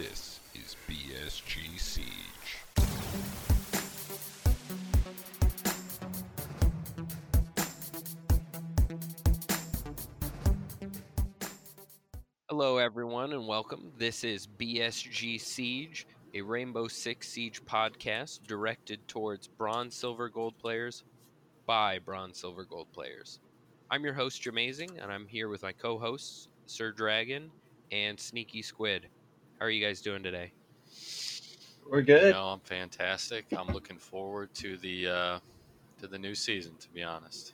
This is BSG Siege. Hello, everyone, and welcome. This is BSG Siege, a Rainbow Six Siege podcast directed towards bronze, silver, gold players by bronze, silver, gold players. I'm your host, Jamazing, and I'm here with my co hosts, Sir Dragon and Sneaky Squid. How are you guys doing today? We're good. You know, I'm fantastic. I'm looking forward to the uh, to the new season. To be honest,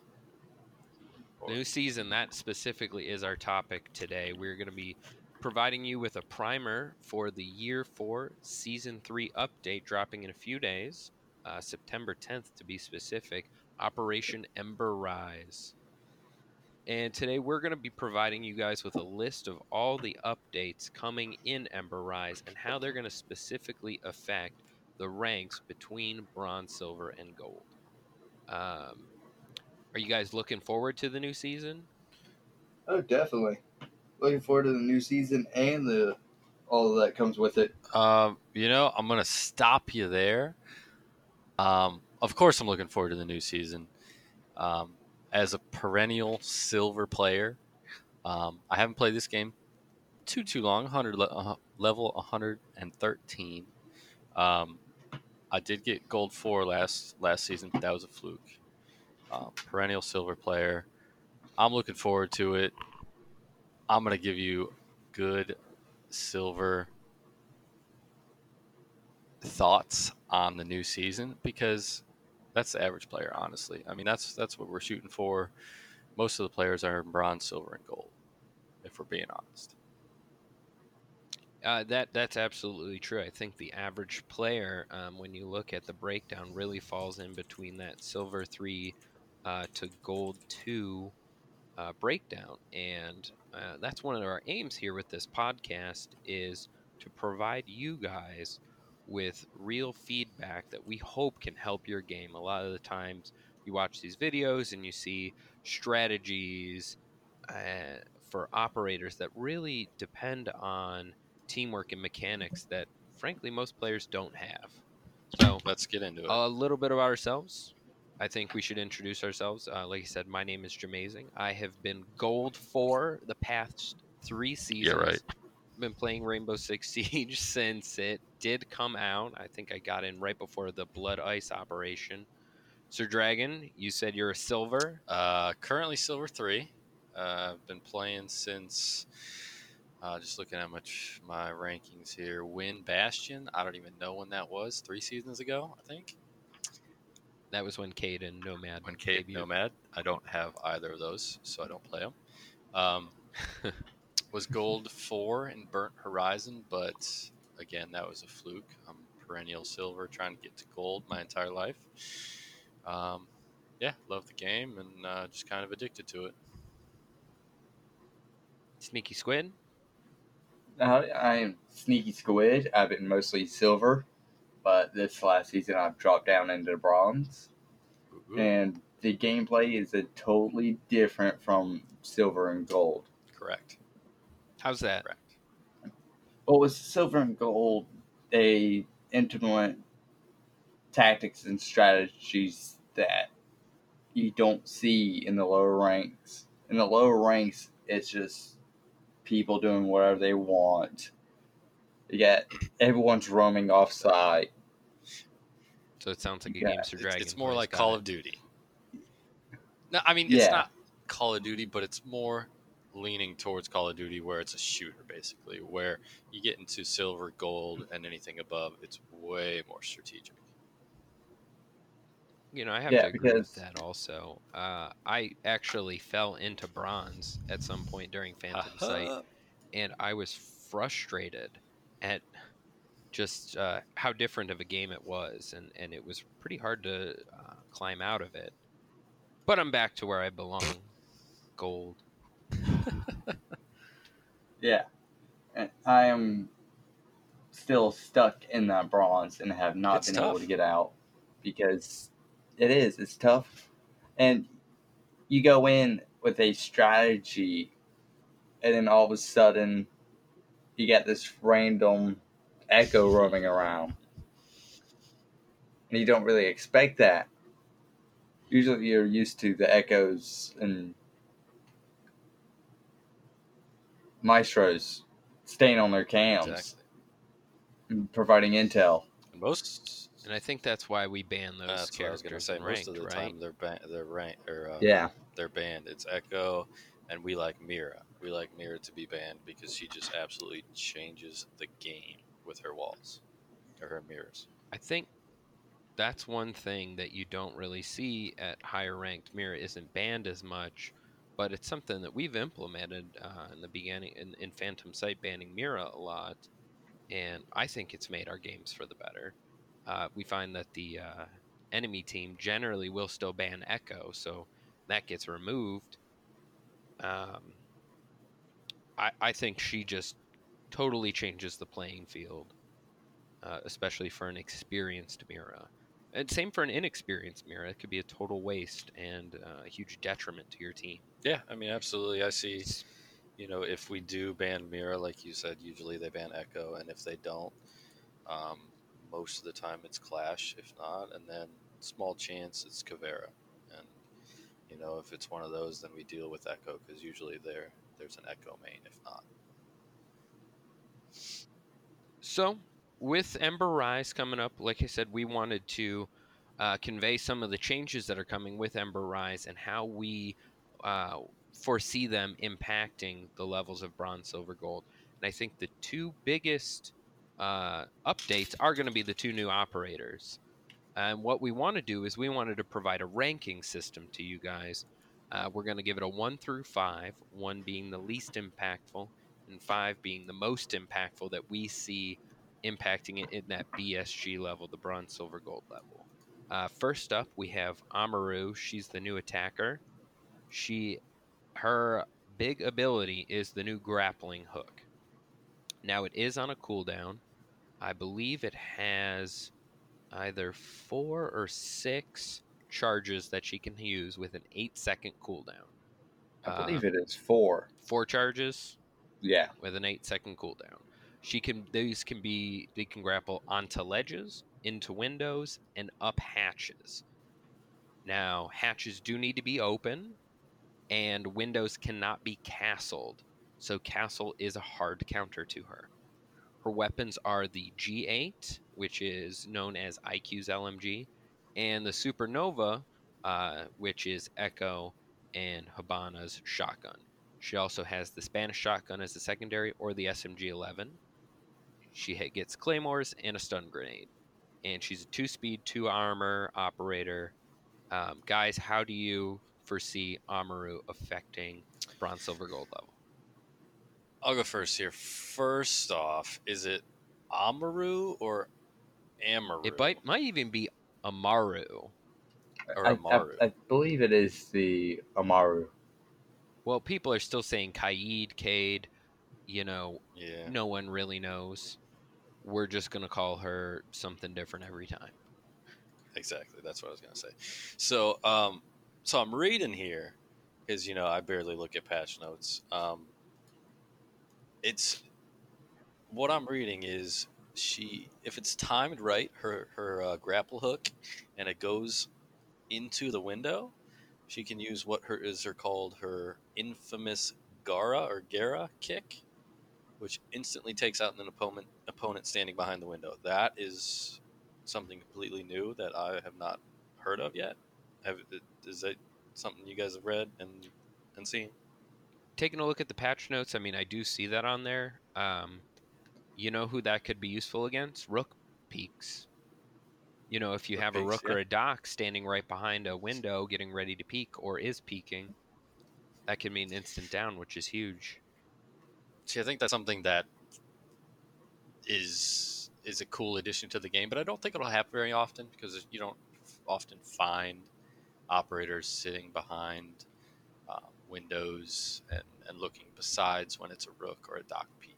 New season, that specifically is our topic today. We're going to be providing you with a primer for the Year 4 Season 3 update dropping in a few days, uh, September 10th to be specific, Operation Ember Rise. And today we're going to be providing you guys with a list of all the updates coming in Ember Rise and how they're going to specifically affect the ranks between bronze, silver, and gold. Um, are you guys looking forward to the new season? Oh, definitely. Looking forward to the new season and the all that comes with it. um, you know, I'm gonna stop you there. Um, of course, I'm looking forward to the new season. Um, as a perennial silver player, um, I haven't played this game too too long. 100 le- uh, level 113. Um, I did get gold four last last season, but that was a fluke. Um, perennial silver player. I'm looking forward to it. I'm gonna give you good silver thoughts on the new season because that's the average player honestly. I mean that's that's what we're shooting for. Most of the players are in bronze silver and gold if we're being honest. Uh, that that's absolutely true. I think the average player, um, when you look at the breakdown, really falls in between that silver three uh, to gold two uh, breakdown, and uh, that's one of our aims here with this podcast is to provide you guys with real feedback that we hope can help your game. A lot of the times, you watch these videos and you see strategies uh, for operators that really depend on teamwork and mechanics that frankly most players don't have. So let's get into it a little bit about ourselves. I think we should introduce ourselves. Uh, like I said, my name is Jamazing. I have been gold for the past three seasons. yeah right been playing Rainbow Six Siege since it did come out. I think I got in right before the Blood Ice operation. Sir Dragon, you said you're a silver. uh, currently silver three uh, i've been playing since uh, just looking at much my rankings here Wind Bastion i don't even know when that was three seasons ago i think That was when Kaid and Nomad. when Kaid debuted. Nomad. I don't have either of those, so I don't play them. Um, was gold four in Burnt Horizon, but again, that was a fluke. I'm perennial silver, trying to get to gold my entire life. Um, yeah, love the game and uh, just kind of addicted to it. Sneaky Squid. Uh, I am Sneaky Squid. I've been mostly silver, but this last season I've dropped down into bronze. Ooh, And the gameplay is a totally different from silver and gold. correct, How's that? correct. Well, with silver and gold, they implement tactics and strategies that you don't see in the lower ranks. In the lower ranks, it's just people doing whatever they want. You get everyone's roaming offside. So it sounds like a Yeah, game Sir It's, Dragon. it's more like Call it. of Duty. No, I mean it's Yeah. not Call of Duty, but it's more leaning towards Call of Duty, where it's a shooter basically. Where you get into silver, gold, and anything above, it's way more strategic. You know, I have Yeah, to agree with that also. Uh, I actually fell into bronze at some point during Phantom Sight, and I was frustrated at just uh, how different of a game it was, and, and it was pretty hard to uh, climb out of it. But I'm back to where I belong gold. Yeah. And I am still stuck in that bronze and have not It's been able to get out because it is. It's tough. And you go in with a strategy, and then all of a sudden, you get this random Echo roaming around. And you don't really expect that. Usually you're used to the Echoes and Maestros staying on their cams Exactly. and providing intel. And most. And I think that's why we ban those That's what I was gonna characters say. in Most of the right? time, they're ban- they're rank or uh, Yeah. they're banned. It's Echo, and we like Mira. We like Mira to be banned because she just absolutely changes the game with her walls or her mirrors. I think that's one thing that you don't really see at higher ranked Mira isn't banned as much, but it's something that we've implemented uh, in the beginning in, in Phantom Sight banning Mira a lot, and I think it's made our games for the better. Uh, we find that the uh, enemy team generally will still ban Echo, so that gets removed. Um, I, I think she just totally changes the playing field uh, especially for an experienced Mira. And same for an inexperienced mirror. It could be a total waste and uh, a huge detriment to your team. Yeah, I mean, absolutely. I see. You know, if we do ban Mira, like you said, usually they ban Echo, and if they don't, um, most of the time it's Clash. If not, and then small chance it's Caveira. And you know, if it's one of those, then we deal with Echo because usually there there's an Echo main. If not, So, with Ember Rise coming up, like I said, we wanted to uh, convey some of the changes that are coming with Ember Rise and how we uh, foresee them impacting the levels of Bronze, Silver, Gold. And I think the two biggest uh, updates are going to be the two new operators. And what we want to do is we wanted to provide a ranking system to you guys. Uh, we're going to give it a one through five, one being the least impactful, and five being the most impactful that we see impacting it in that BSG level, the bronze, silver, gold level. Uh, first up, we have Amaru. She's the new attacker. She, her big ability is the new grappling hook. Now it is on a cooldown. I believe it has either four or six charges that she can use with an eight second cooldown. I believe Uh, it is four. Four charges Yeah. with an eight second cooldown. She can these can be they can grapple onto ledges, into windows, and up hatches. Now hatches do need to be open, and windows cannot be castled. So castle is a hard counter to her. Her weapons are the G8, which is known as IQ's LMG, and the Supernova, uh, which is Echo and Hibana's shotgun. She also has the Spanish shotgun as a secondary or the SMG 11. She ha- gets claymores and a stun grenade. And she's a two speed, two armor operator. Um, guys, how do you foresee Amaru affecting bronze, silver, gold level? I'll go first here. First off, is it Amaru or Amaru? It might, might even be Amaru. or I, I, Amaru. I believe it is the Amaru. Well, people are still saying Kaid, Cade. You know, yeah. no one really knows. We're just going to call her something different every time. Exactly. That's what I was gonna say. So, um, so I'm reading here, because you know I barely look at patch notes. Um, it's what I'm reading is she, if it's timed right, her her uh, grapple hook, and it goes into the window, she can use what her is her called her infamous Garra or Garra kick, which instantly takes out an opponent opponent standing behind the window. That is something completely new that I have not heard of yet. Have is that something you guys have read and and seen? taking a look at the patch notes, I mean, I do see that on there. Um, you know who that could be useful against? Rook peaks. You know, if you Rook have a rook yeah. or a Doc standing right behind a window getting ready to peek or is peeking, that can mean instant down, which is huge. See, I think that's something that is is a cool addition to the game, but I don't think it'll happen very often because you don't often find operators sitting behind uh, windows and, and looking besides when it's a rook or a Doc peak.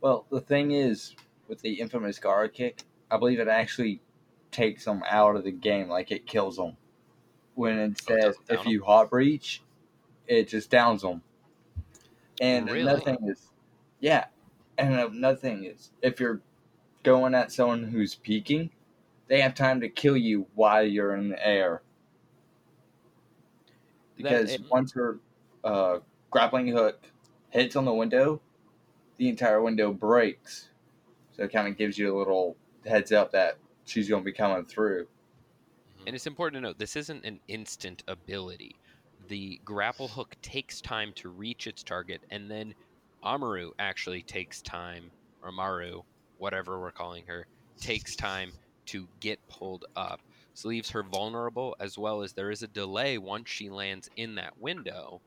Well, the thing is, with the infamous guard kick, I believe it actually takes them out of the game, like it kills them. When instead, doesn't down you hot breach, it just downs them. And Really? another thing is, yeah, and another thing is, if you're going at someone who's peeking, they have time to kill you while you're in the air. Because it- once her uh, grappling hook hits on the window, the entire window breaks. So it kind of gives you a little heads up that she's going to be coming through. And it's important to note this isn't an instant ability. The grapple hook takes time to reach its target, and then Amaru actually takes time, or Maru, whatever we're calling her, takes time to get pulled up. So leaves her vulnerable, as well as there is a delay once she lands in that window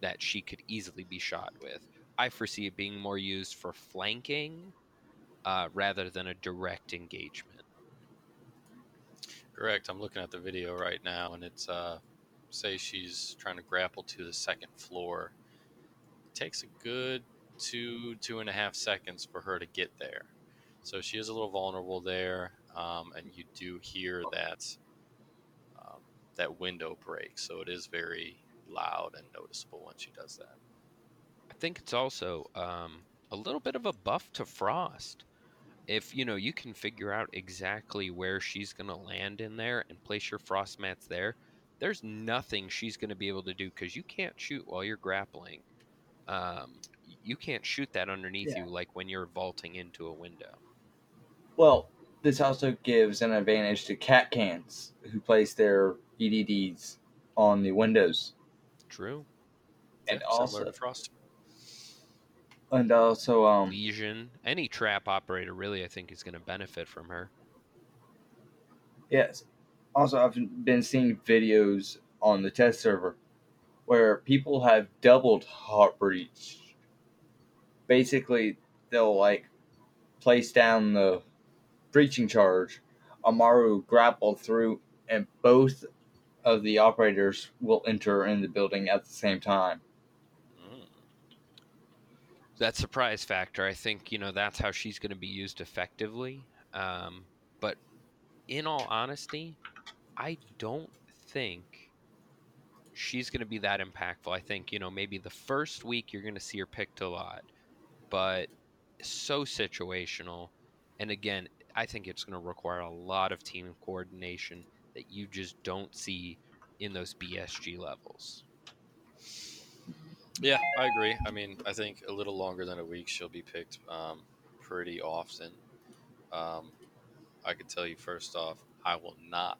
that she could easily be shot with. I foresee it being more used for flanking uh, rather than a direct engagement. Correct. I'm looking at the video right now, and it's uh, say she's trying to grapple to the second floor. Takes a good two two and a half seconds for her to get there, so she is a little vulnerable there, um, and you do hear that um, that window break. So it is very loud and noticeable when she does that. I think it's also um, a little bit of a buff to Frost. If you know you can figure out exactly where she's going to land in there and place your frost mats there, there's nothing she's going to be able to do because you can't shoot while you're grappling. Um, you can't shoot that underneath Yeah. you like when you're vaulting into a window. Well, this also gives an advantage to Kapkans who place their EDDs on the windows. True. And Yeah, also, Frost. and also, um, Lesion, any trap operator really, I think, is going to benefit from her. Yes. Also, I've been seeing videos on the test server where people have doubled hard breach. Basically, they'll like place down the breaching charge, Amaru grapple through, and both of the operators will enter in the building at the same time. Mm. that surprise factor, I think you know that's how she's going to be used effectively. Um, but in all honesty, I don't think she's going to be that impactful. I think you know maybe the first week you're going to see her picked a lot, but so situational. And again, I think it's going to require a lot of team coordination that you just don't see in those BSG levels. Yeah, I agree. I mean, I think a little longer than a week, she'll be picked um, pretty often. Um, I can tell you first off, I will not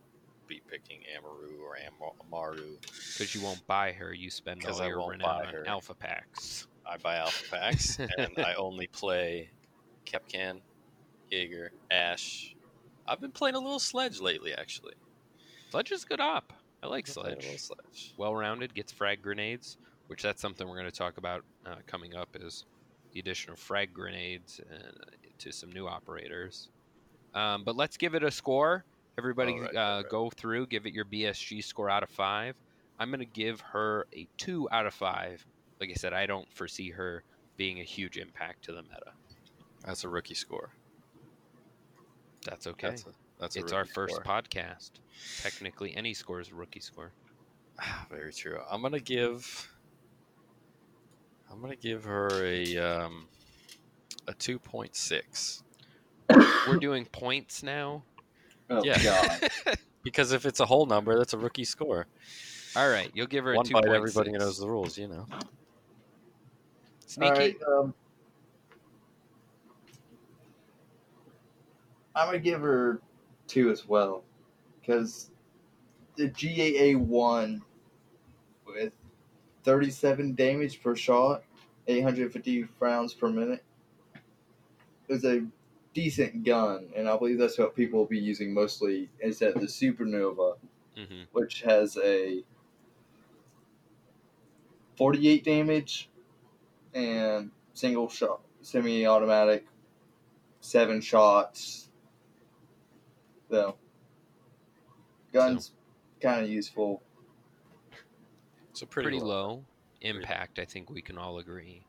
be picking Amaru or Am- Amaru. Because you won't buy her, you spend all I your won't buy on her. alpha packs. I buy alpha packs, and I only play Kapkan, Jaeger, Ash. I've been playing a little Sledge lately, actually. Sledge is a good op. I like I've been playing a Sledge. Sledge. Well rounded, gets frag grenades, which that's something we're going to talk about uh, coming up is the addition of frag grenades uh, to some new operators. Um, but let's give it a score. Everybody right, uh, right. go through, give it your BSG score out of five. I'm going to give her a two out of five. Like I said, I don't foresee her being a huge impact to the meta. That's a rookie score. That's okay. That's a, that's a it's our first score. podcast. Technically, any score is a rookie score. Very true. I'm gonna give. I'm gonna give her a um, a two point six We're doing points now. Oh, Yeah. God. because if it's a whole number, that's a rookie score. All right, you'll give her a two bite, everybody six. knows the rules, you know. Sneaky. All right, um, I'm gonna give her two as well, because the G8A1 with 37 damage per shot, 850 rounds per minute is a decent gun, and I believe that's what people will be using mostly instead of the Supernova, hmm which has a 48 damage and single shot, semi automatic, seven shots. So, guns kind of useful. So pretty, Pretty, low. low impact, I think we can all agree.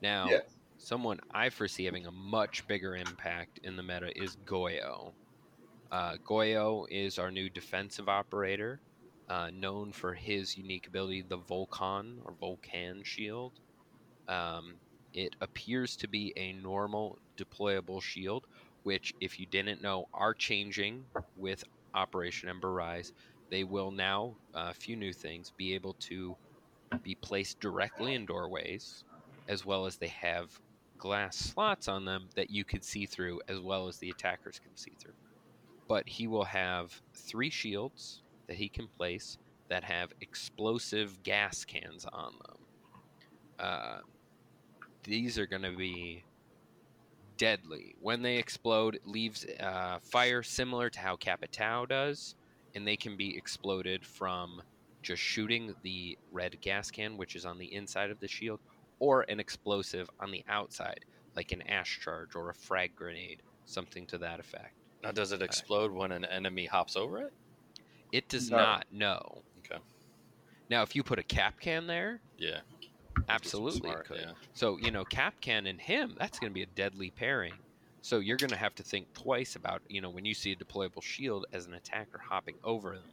Now, Yes. Someone I foresee having a much bigger impact in the meta is Goyo. Uh, Goyo is our new defensive operator, uh, known for his unique ability, the Volcan or Volcan shield. Um, it appears to be a normal deployable shield, which, if you didn't know, are changing with Operation Ember Rise. They will now, uh, a few new things, be able to be placed directly in doorways, as well as they have glass slots on them that you could see through, as well as the attackers can see through. But he will have three shields that he can place that have explosive gas cans on them. Uh, these are going to be deadly. When they explode, it leaves uh, fire similar to how Capitao does, and they can be exploded from just shooting the red gas can, which is on the inside of the shield, or an explosive on the outside, like an ash charge or a frag grenade, something to that effect. Now, does it explode when an enemy hops over it? It does No. not know. Okay. Now, if you put a Kapkan there, Yeah. absolutely Smart, could. yeah. So, you know, Kapkan and him, that's going to be a deadly pairing. So you're going to have to think twice about, you know, when you see a deployable shield as an attacker hopping over them.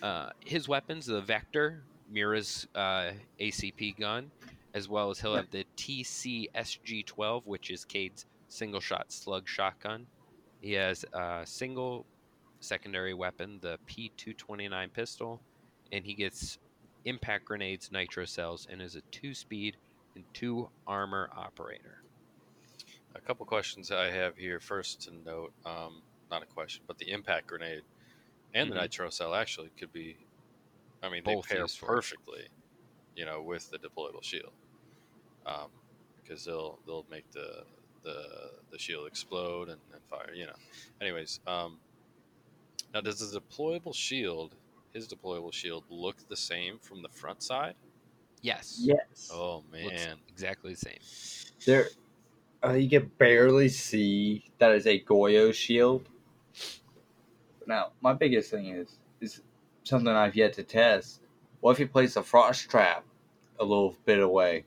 Uh, his weapons, the Vector, Mira's uh, ACP gun, as well as he'll have the TCSG-12, which is Kaid's single-shot slug shotgun. He has a single secondary weapon, the P229 pistol, and he gets impact grenades, nitro cells, and is a two-speed and two armor operator. A couple questions I have here. First to note, um, not a question, but the impact grenade and Mhm. the nitro cell actually could be. I mean, Both they pair perfectly, you know, with the deployable shield, um, because they'll they'll make the the the shield explode and, and fire. You know. Anyways, um, now does the deployable shield, his deployable shield, look the same from the front side? Yes. Yes. Oh Looks man, exactly the same. There, uh, you can barely see that is a Goyo shield. Now, my biggest thing is is something I've yet to test. What if you place a frost trap a little bit away?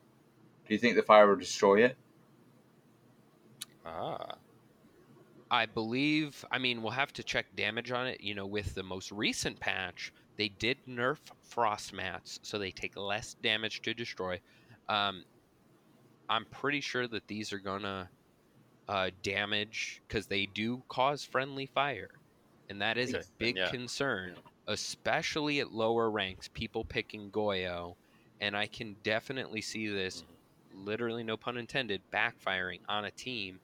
Do you think the fire will destroy it? ah, I believe, I mean, we'll have to check damage on it. You know, with the most recent patch, they did nerf frost mats, so they take less damage to destroy. Um, I'm pretty sure that these are gonna uh, damage because they do cause friendly fire, and that is a big yeah. concern, especially at lower ranks. People picking Goyo, and I can definitely see this, literally no pun intended, backfiring on a team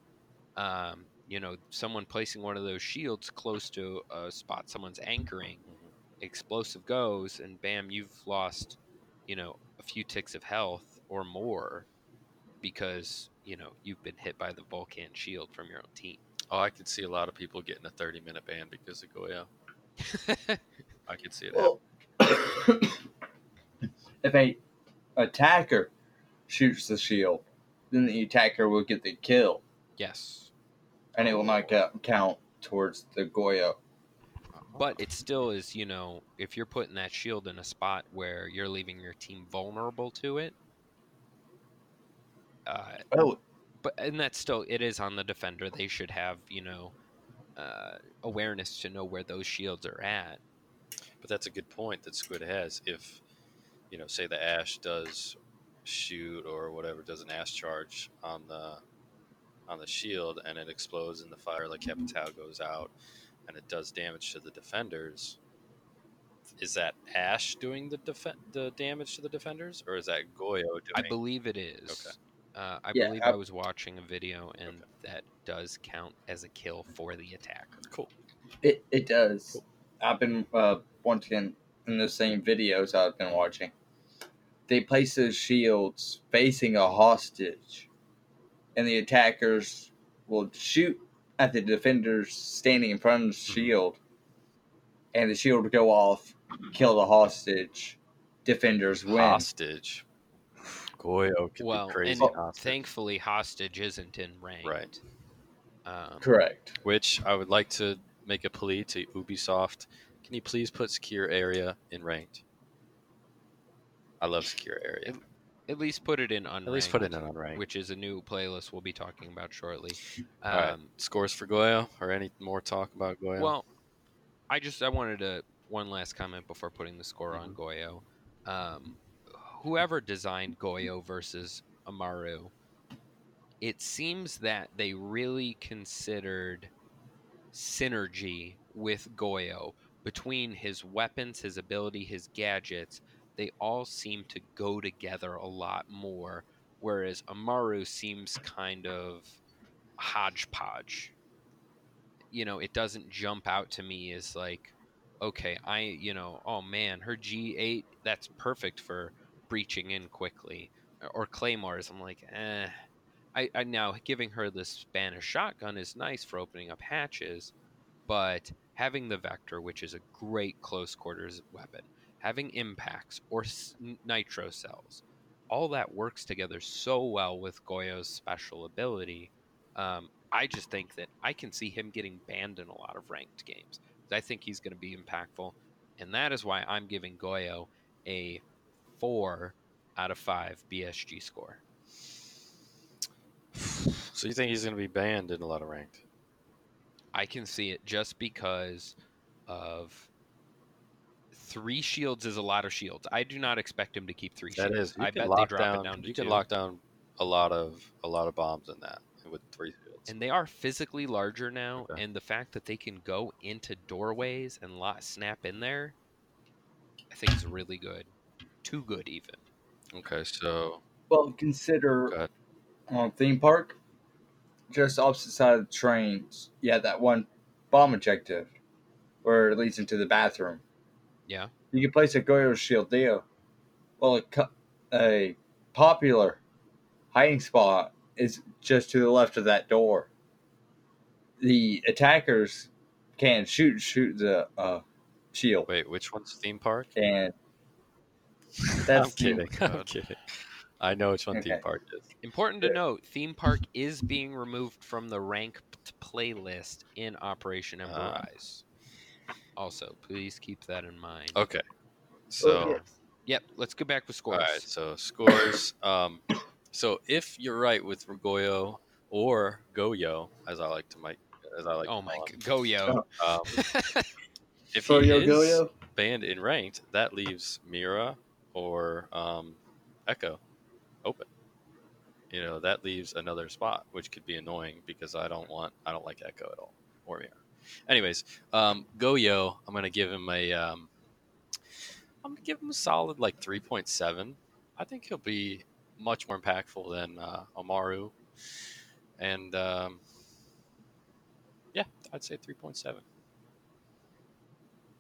um, you know, someone placing one of those shields close to a spot someone's anchoring, explosive goes, and bam, you've lost, you know, a few ticks of health or more because, you know, you've been hit by the Vulcan shield from your own team. Oh, I could see a lot of people getting a 30 minute ban because of Goyo. I could see it Well, if a attacker shoots the shield, then the attacker will get the kill, yes. and it will not count, count towards the Goyo. But it still is, you know, if you're putting that shield in a spot where you're leaving your team vulnerable to it, uh, Oh, but and that's still it is on the defender. They should have you know uh, awareness to know where those shields are at. But that's a good point that Squid has. If, you know, say the Ash does shoot or whatever, does an Ash charge on the on the shield and it explodes in the fire, like Capitao goes out, and it does damage to the defenders. Is that Ash doing the defen the damage to the defenders, or is that Goyo doing? I believe it is. Okay. Uh, I Yeah, believe I- I was watching a video, and Okay. that does count as a kill for the attacker. Cool. It it does. I've been uh, once again in the same videos I've been watching. They place those shields facing a hostage, and the attackers will shoot at the defenders standing in front of the shield, and the shield will go off, kill the hostage. Defenders win. Hostage. Goyo could well, crazy. and hostage. thankfully, hostage isn't in ranked. Right. Um, Correct. Which I would like to make a plea to Ubisoft. Can you please put secure area in ranked? I love secure area. At least put it in unranked. At least put it in unranked. which is a new playlist we'll be talking about shortly. All right. Um, Scores for Goyo or any more talk about Goyo? Well, I just I wanted to one last comment before putting the score on Goyo. Um, whoever designed Goyo versus Amaru, it seems that they really considered synergy with Goyo between his weapons, his ability, his gadgets. They all seem to go together a lot more, whereas Amaru seems kind of hodgepodge. You know, it doesn't jump out to me as like, okay, I, you know, oh man, her G8, that's perfect for breaching in quickly. Or Claymores, I'm like, eh. I, I now giving her the Spanish shotgun is nice for opening up hatches, but having the Vector, which is a great close quarters weapon, having impacts or s- nitro cells, all that works together so well with Goyo's special ability. Um, I just think that I can see him getting banned in a lot of ranked games. I think he's going to be impactful, and that is why I'm giving Goyo a four out of five BSG score. So you think he's going to be banned in a lot of ranked? I can see it just because of three shields is a lot of shields. I do not expect him to keep three That shields. is. I bet they lock drop down. it down to you two. can lock down a lot of a lot of bombs in that with three shields. and they are physically larger now, Okay. and the fact that they can go into doorways and lot snap in there, I think is really good. Too good, even. okay, so Well, consider Go ahead. on theme park, just opposite side of the trains. Yeah, that one bomb objective where it leads into the bathroom. Yeah. You can place a Goyo shield there. Well, a, a popular hiding spot is just to the left of that door. The attackers can shoot shoot the uh, shield, wait, which one's theme park? and I'm kidding. I'm kidding. I know which one theme park is. Important to note, theme park is being removed from the ranked playlist in Operation Ember Ah. Rise. Also, please keep that in mind. Okay, Oh, so yes. Yep, let's go back with scores. right, so scores. um, so if you're right with Goyo or Goyo, as I like to Mike, as I like. oh to my call god, go yo. him, um, if So he yo is Goyo. banned in ranked, that leaves Mira or um, Echo open. You know that leaves another spot, which could be annoying because I don't want I don't like Echo at all or Mira. Anyways, um, Goyo, I'm gonna give him a um, I'm gonna give him a solid like 3.7. I think he'll be much more impactful than uh, Amaru, and um, yeah, I'd say 3.7.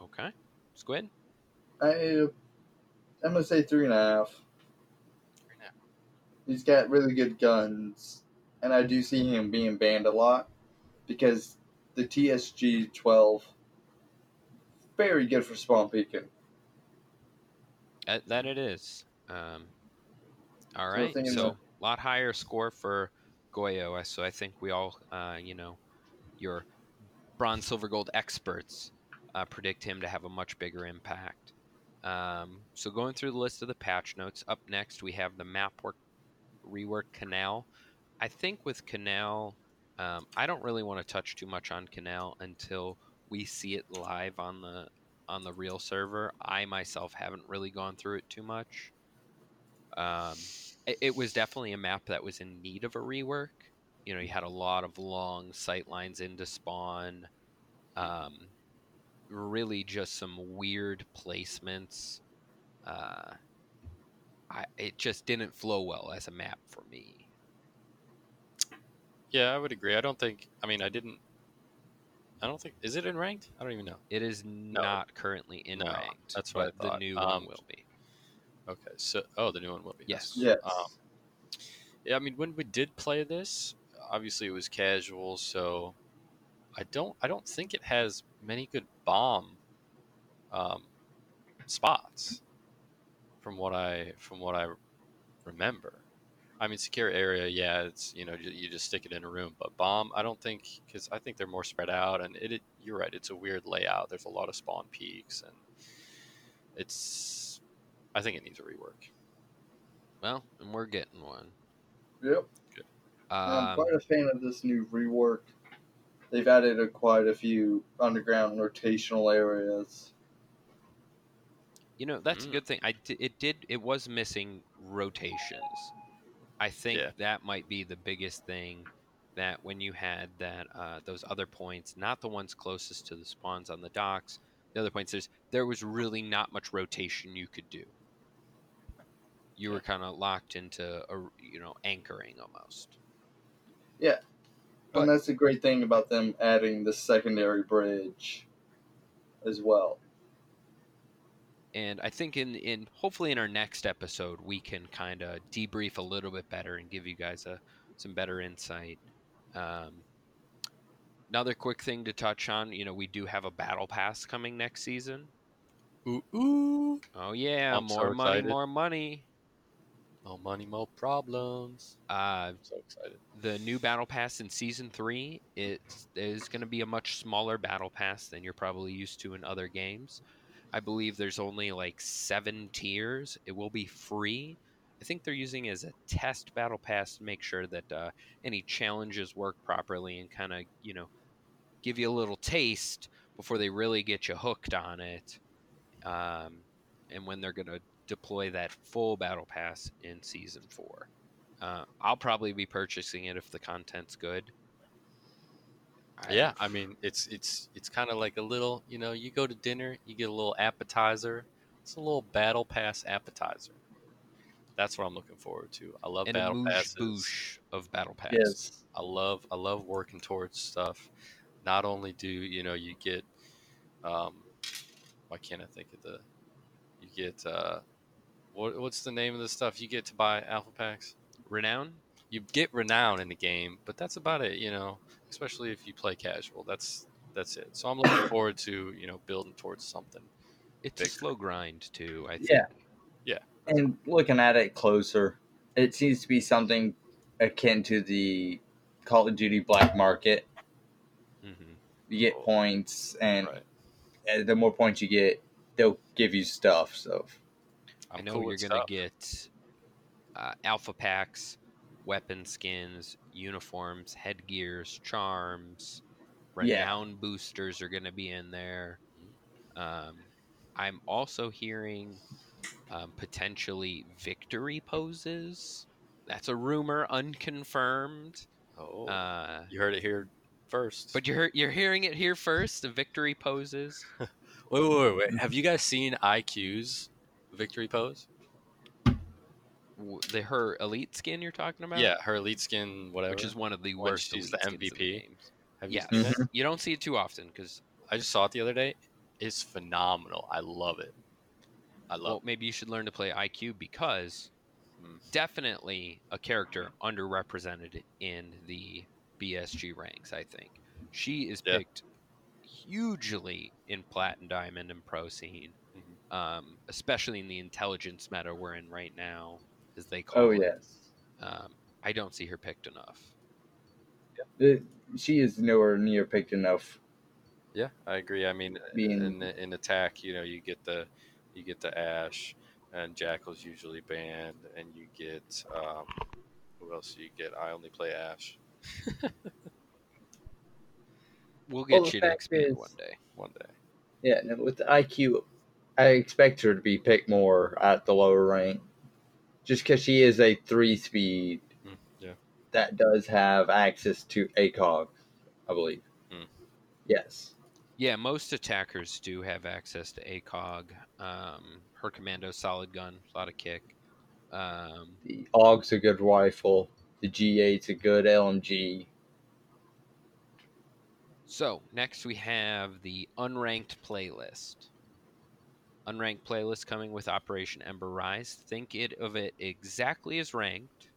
okay. Squid? I, I'm gonna say three and a half. Three and a half. He's got really good guns, and I do see him being banned a lot because the TSG 12 very good for spawn peeking. That it is. Um, all So right. is So, a lot higher score for Goyo. So, I think we all, uh, you know, your bronze, silver, gold experts uh, predict him to have a much bigger impact. Um, so, going through the list of the patch notes, up next we have the map work, rework Canal. I think with Canal, um, I don't really want to touch too much on Canal until we see it live on the on the real server. I myself haven't really gone through it too much. Um, it, it was definitely a map that was in need of a rework. You know, you had a lot of long sight lines into spawn. Um, really, just some weird placements. Uh, I, it just didn't flow well as a map for me. Yeah, I would agree. I don't think. I mean, I didn't. I don't think. Is it in ranked? I don't even know. It is not currently in No, ranked. that's what I but the new Um, one will be. Okay, so oh, the new one will be. Yes. Yes. Um, yeah, I mean, when we did play this, obviously it was casual, so I don't. I don't think it has many good bomb um, spots, from what I from what I remember. I mean, secure area, yeah, it's you know you, you just stick it in a room, but bomb, I don't think because I think they're more spread out, and it, it. You're right, it's a weird layout. There's a lot of spawn peaks, and it's. I think it needs a rework. Well, and we're getting one. Yep. I'm Um, quite a fan of this new rework. They've added a, quite a few underground rotational areas. You know, that's a Mm. good thing. I it did it was missing rotations. I think Yeah. that might be the biggest thing that when you had that uh, those other points, not the ones closest to the spawns on the docks, the other points there's there was really not much rotation you could do. You were kind of locked into a you know anchoring almost. But- and that's the great thing about them adding the secondary bridge as well. And I think in in hopefully in our next episode we can kind of debrief a little bit better and give you guys a some better insight. Um, another quick thing to touch on, you know, we do have a battle pass coming next season. Ooh, ooh. Oh yeah, I'm so more money, more money. More money, more problems. Uh, I'm so excited. the new battle pass in season three it is going to be a much smaller battle pass than you're probably used to in other games. I believe there's only like seven tiers. It will be free. I think they're using it as a test battle pass to make sure that uh, any challenges work properly and kind of you know give you a little taste before they really get you hooked on it. Um, and when they're going to deploy that full battle pass in season four. Uh, I'll probably be purchasing it if the content's good. Yeah, I mean, it's it's it's kind of like a little, you know, you go to dinner, you get a little appetizer. It's a little battle pass appetizer. That's what I'm looking forward to. I love and a battle moosh passes. boosh of battle pass. Yes. I love I love working towards stuff. Not only do you know you get, um, why can't I think of the, you get uh, what what's the name of the stuff you get to buy alpha packs? Renown. You get renown in the game, but that's about it. You know, especially if you play casual. That's that's it. So I'm looking forward to you know building towards something. It's a slow grind too. I think. Yeah. Yeah. And looking at it closer, it seems to be something akin to the Call of Duty black market. hmm You get Oh. points, and right. uh, the more points you get, they'll give you stuff. So I I'm know cool you're gonna stuff. get uh, alpha packs, weapon skins, uniforms, headgears, charms. Yeah. Renown boosters are gonna be in there. Um, I'm also hearing um, potentially victory poses. That's a rumor, unconfirmed. Oh, Uh, you heard it here first. but you're you're hearing it here first. The victory poses. wait, wait, wait, wait. Have you guys seen IQ's victory pose? W- The her elite skin you're talking about. Yeah, her elite skin, whatever. which is one of the When worst. she's elite the skins the MVP. Have you Yeah, seen it? Mhm. you don't see it too often because I just saw it the other day. It's phenomenal. I love it. I love. well, maybe you should learn to play IQ because Hmm. definitely a character underrepresented in the BSG ranks. I think she is Yeah. picked hugely in Plat and Diamond and Pro scene, Mhm. um, especially in the intelligence meta we're in right now, as they call oh it. yes, Um, I don't see her picked enough. It- she is nowhere near picked enough. Yeah, I agree. I mean, Being- in in attack, you know, you get the you get the Ash, and Jackal's usually banned, and you get um, who else do you get? I only play Ash We'll Well, get the you to expand is- one day. one day. Yeah, and with the IQ, I expect her to be picked more at the lower rank, just because she is a three speed Mm, yeah. that does have access to ACOG, I believe. Mm. Yes. Yeah, most attackers do have access to ACOG. Um, her commando solid gun, a lot of kick. Um, The AUG's a good rifle. The G8's a good LMG. so next we have the unranked playlist. Unranked playlist coming with Operation Ember Rise. Think it of it exactly as ranked,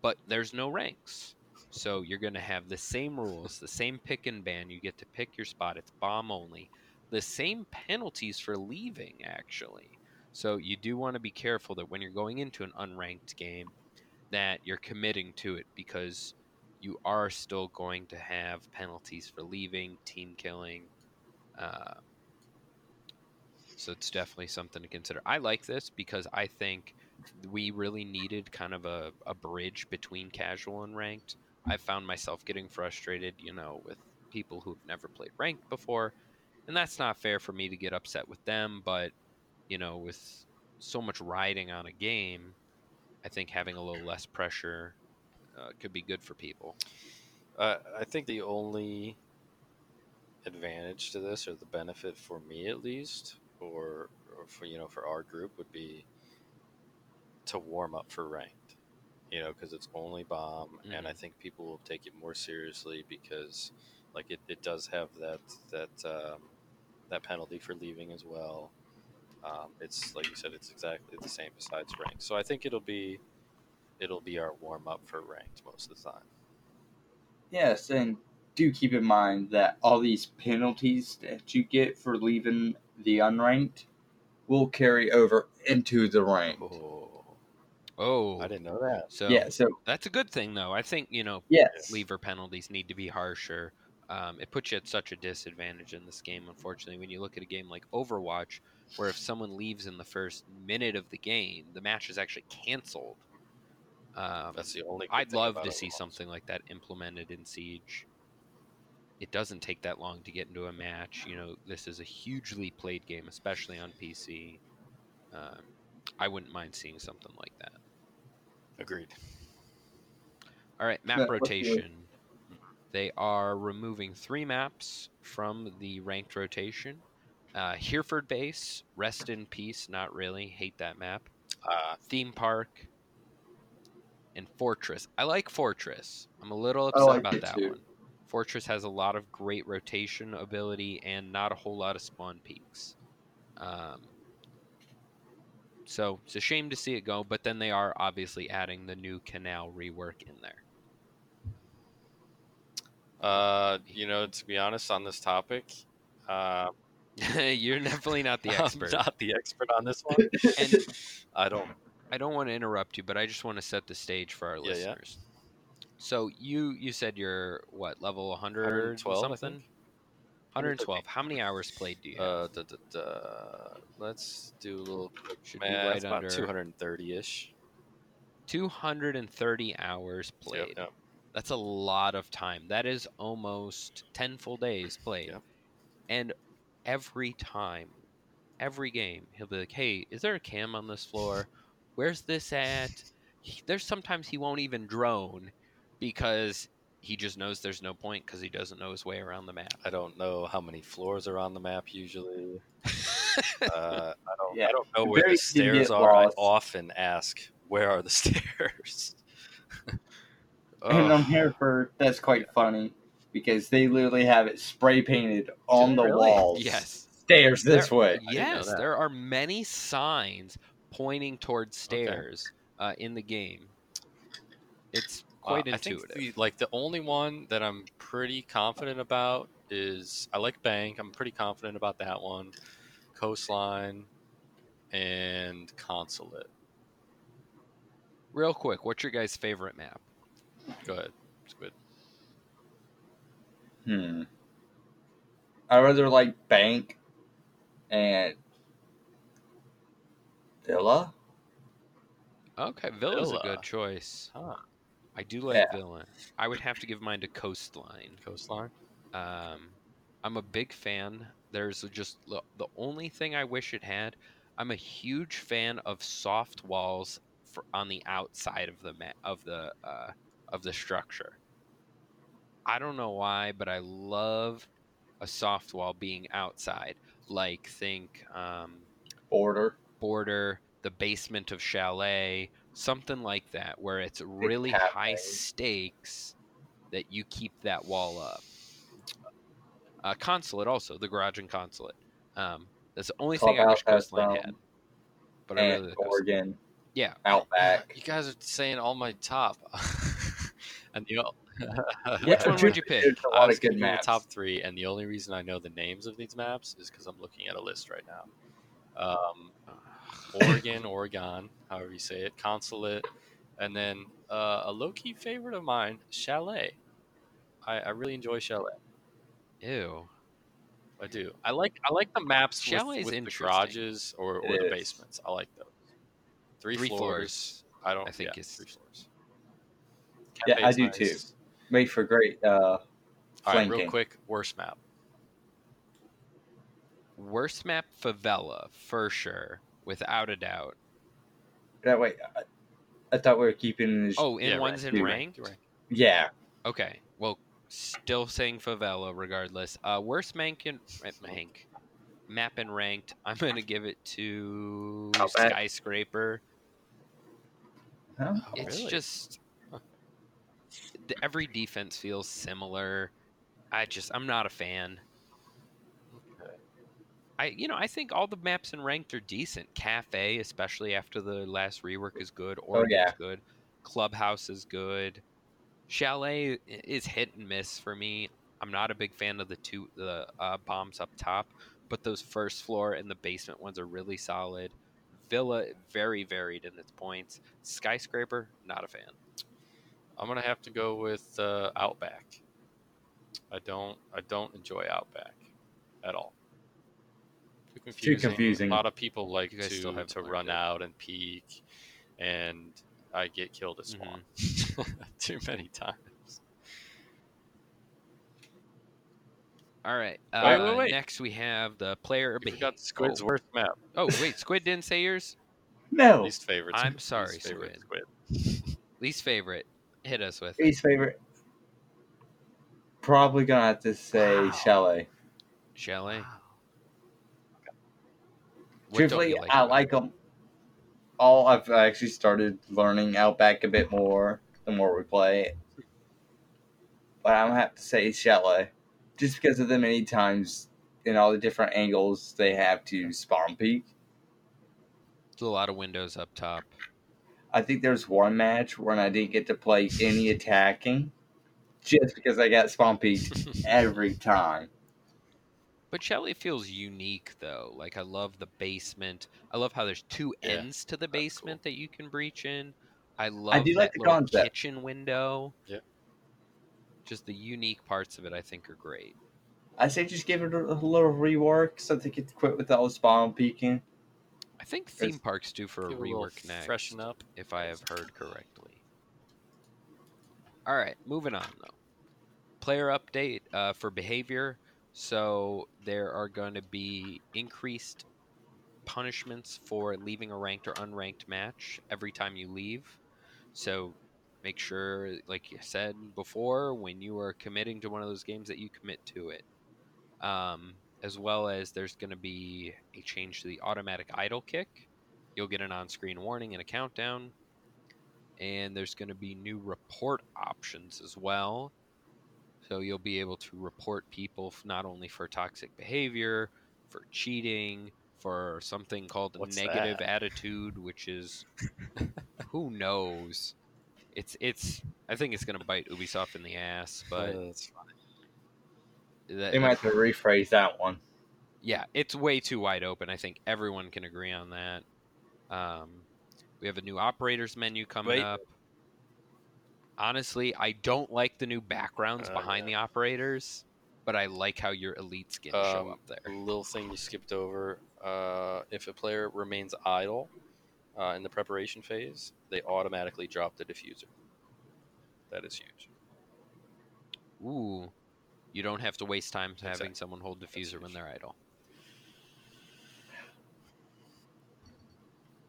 but there's no ranks. So you're going to have the same rules, the same pick and ban. You get to pick your spot. It's bomb only. The same penalties for leaving, actually. So you do want to be careful that when you're going into an unranked game, that you're committing to it because you are still going to have penalties for leaving, team killing. Uh, so it's definitely something to consider. I like this because I think we really needed kind of a, a bridge between casual and ranked. I found myself getting frustrated, you know, with people who've never played ranked before. And that's not fair for me to get upset with them, but, you know, with so much riding on a game, I think having a little less pressure uh, could be good for people. Uh, I think the only advantage to this, or the benefit for me at least, or, or for you know for our group, would be to warm up for ranked. You know, because it's only bomb, and I think people will take it more seriously because, like, it, it does have that that um, that penalty for leaving as well. Um, it's like you said, it's exactly the same besides ranked. So I think it'll be it'll be our warm up for ranked most of the time. Yes, and do keep in mind that all these penalties that you get for leaving the unranked will carry over into the ranked. Oh, Oh, I didn't know that. so yeah, so that's a good thing, though. I think you know yes, lever penalties need to be harsher. Um, it puts you at such a disadvantage in this game, unfortunately. When you look at a game like Overwatch, where if someone leaves in the first minute of the game, the match is actually canceled. Um, That's the only. good I'd thing love about to see Overwatch. something like that implemented in Siege. It doesn't take that long to get into a match. You know, this is a hugely played game, especially on PC. Um, I wouldn't mind seeing something like that. Agreed. All right, map Yeah, rotation. They are removing three maps from the ranked rotation. Uh, Hereford Base, Rest in Peace, not really, hate that map. Uh, Theme Park, and Fortress. I like Fortress. I'm a little I upset like about that too. one. Fortress has a lot of great rotation ability and not a whole lot of spawn peaks. Um, so it's a shame to see it go, but then they are obviously adding the new canal rework in there. uh, you know, to be honest on this topic, uh, You're definitely not the expert. I'm not the expert on this one. And I don't. I don't want to interrupt you, but I just want to set the stage for our Yeah, yeah. So you you said you're what level 100 112, something? 112. How many hours played do you have? Uh, da, da. Let's do a little quick Should be math. right about under- 230 ish. 230 hours played. Yep, That's a lot of time. That is almost 10 full days played. Yep. And every time, every game, he'll be like, hey, is there a cam on this floor? Where's this at? He- There's sometimes he won't even drone because he just knows there's no point because he doesn't know his way around the map. I don't know how many floors are on the map usually. uh, I don't. Yeah, I don't know where very the stairs get are. I often ask, "Where are the stairs?" and on Ugh. Hereford, that's quite funny because they literally have it spray painted on they the really? walls. Yes. stairs this way. Yes, there are many signs pointing towards stairs uh, in the game. It's quite Uh, I think intuitive. the, like the only one that I'm pretty confident about is I like Bank. I'm pretty confident about that one. Coastline and Consulate. Real quick, what's your guys' favorite map? Go ahead, Squid. Hmm. I rather like Bank and Villa. Okay, Villa's a good choice. Huh. I do like Yeah. Villa. I would have to give mine to Coastline. Coastline. Um, I'm a big fan. There's just the the only thing I wish it had. I'm a huge fan of soft walls for, on the outside of the ma- of the uh, of the structure. I don't know why, but I love a soft wall being outside. Like think um, Border. border, the basement of chalet, something like that, where it's really high stakes that you keep that wall up. Uh, consulate also, the garage and consulate. Um, that's the only thing I wish Clubhouse has Coastline some, had. But I really like Oregon. Yeah, Outback. You guys are saying all my top. and the o- Which one would you pick? There's a I was of good giving the top three, and the only reason I know the names of these maps is because I'm looking at a list right now. Um, Oregon, Oregon, however you say it, Consulate, and then uh, a low key favorite of mine, Chalet. I, I really enjoy Chalet. ew. I do. I like I like the maps Chalet is with, with the interesting. garages or, or the basements. I like those. Three, Three floors. floors, I don't I think yeah, is- three floors. Yeah, I do nice. too. Made for great uh, All right, flanking. real quick, worst map. Worst map favela for sure, without a doubt. That way, uh, I thought we were keeping this. Oh, in Yeah, ones rank, in rank, ranked. yeah. Okay. Well, still saying favela regardless. Uh, worst mank in uh, mank map and ranked. I'm gonna give it to Outback. skyscraper. Huh? Oh, It's really? just th- every defense feels similar. I just I'm not a fan. Okay. I you know I think all the maps in ranked are decent. Cafe, especially after the last rework, is good. Oregon's yeah. good. Clubhouse is good. Chalet is hit and miss for me. I'm not a big fan of the two the uh, bombs up top, but those first floor and the basement ones are really solid. Villa very varied in its points. Skyscraper not a fan. I'm gonna have to go with uh, Outback. I don't I don't enjoy Outback at all. Too confusing. confusing. A lot of people like You guys still to haven't to run it. out and peek, and I get killed at spawn Mm-hmm. too many times. All right. Uh, wait, wait. Next we have the player You behavior. forgot Squid's oh. worst map. oh wait, Squid didn't say yours. No. Least favorite. I'm Least sorry, favorite Squid. Least favorite. Hit us with. it. Least favorite. Probably gonna have to say Wow. Chalet. Chalet. Truthfully, you I like them. All I've actually started learning Outback a bit more the more we play it. But I'm gonna have to say Chalet, just because of the many times and all the different angles they have to spawn peek. There's a lot of windows up top. I think there's one match when I didn't get to play any attacking, just because I got spawn peeked every time. But Chalet feels unique though. Like I love the basement. I love how there's two Yeah, ends to the cool. basement that you can breach in. I love do that like the little concept. kitchen window. Yeah. Just the unique parts of it I think are great. I say just give it a, a little rework so they could quit with all the spawn peeking. I think theme parks do for a Give it a rework next. Freshen up. if I have heard correctly. All right, moving on though. Player update uh, for behavior. So there are going to be increased punishments for leaving a ranked or unranked match every time you leave. So make sure, like you said before, when you are committing to one of those games, that you commit to it. Um, as well as there's going to be a change to the automatic idle kick. You'll get an on screen warning and a countdown. And there's going to be new report options as well. So you'll be able to report people not only for toxic behavior, for cheating, for something called What's negative that? attitude, which is who knows. It's it's. I think it's going to bite Ubisoft in the ass, but Uh, that's fine. that, They might have to rephrase that one. yeah, it's way too wide open. I think everyone can agree on that. Um, we have a new operators menu coming Wait. up. Honestly, I don't like the new backgrounds Uh, behind yeah. the operators, but I like how your elite skins show Um, up A there. little thing you skipped over. Uh, if a player remains idle uh, in the preparation phase, they automatically drop the diffuser. That is huge. Ooh, you don't have to waste time to having Exactly. someone hold diffuser when they're idle.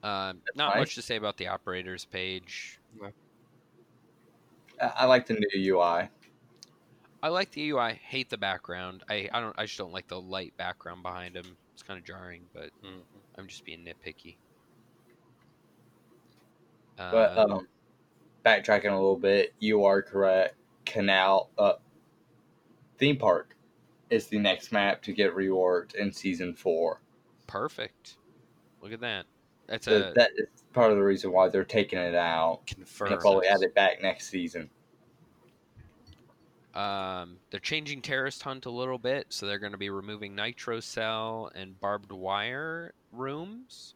Um, not much to say about the operators page. I, I like the new UI. I like the UI. Hate the background. I, I don't. I just don't like the light background behind him. It's kind of jarring, but Mhm. I'm just being nitpicky. But Um, um, backtracking a little bit, you are correct. Canal uh, theme park is the next map to get reworked in season four. perfect. Look at that. That's So a that is part of the reason why they're taking it out. Confirmed. And probably add it back next season. Um, they're changing terrorist hunt a little bit, so they're going to be removing nitro cell and barbed wire rooms.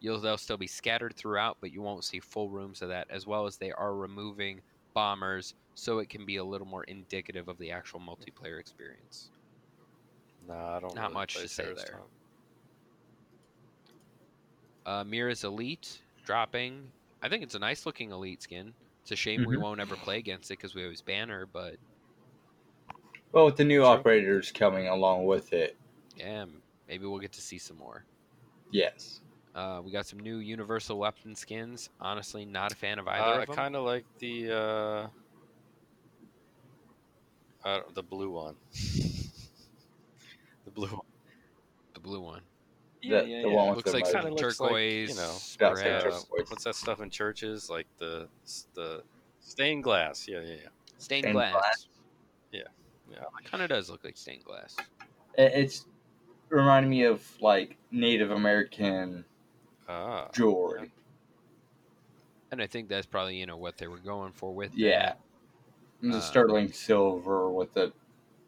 You'll they'll still be scattered throughout, but you won't see full rooms of that. As well as they are removing bombers, so it can be a little more indicative of the actual multiplayer experience. Nah, I don't. Not really much play to say there. Hunt. Uh, Mira's elite dropping. I think it's a nice looking elite skin. It's a shame we Mhm. won't ever play against it because we always ban her, but Well, with the new True. operators coming along with it, yeah, maybe we'll get to see some more. yes. Uh, we got some new universal weapon skins. Honestly, not a fan of either Uh, I of them. kind of like the uh, uh, the blue one. the blue one. The blue one The- the one with looks the like some Kinda looks like, turquoise. you know, Yeah, it's like perhaps. Turquoise. what's that stuff in churches? Like the the stained glass. Yeah, yeah, yeah. stained, Stained glass. glass. Yeah, yeah. Kind of does look like stained glass. It- It's reminding me of like Native American Ah, jewelry. And I think that's probably you know what they were going for with Yeah. that. And the Uh, sterling silver with the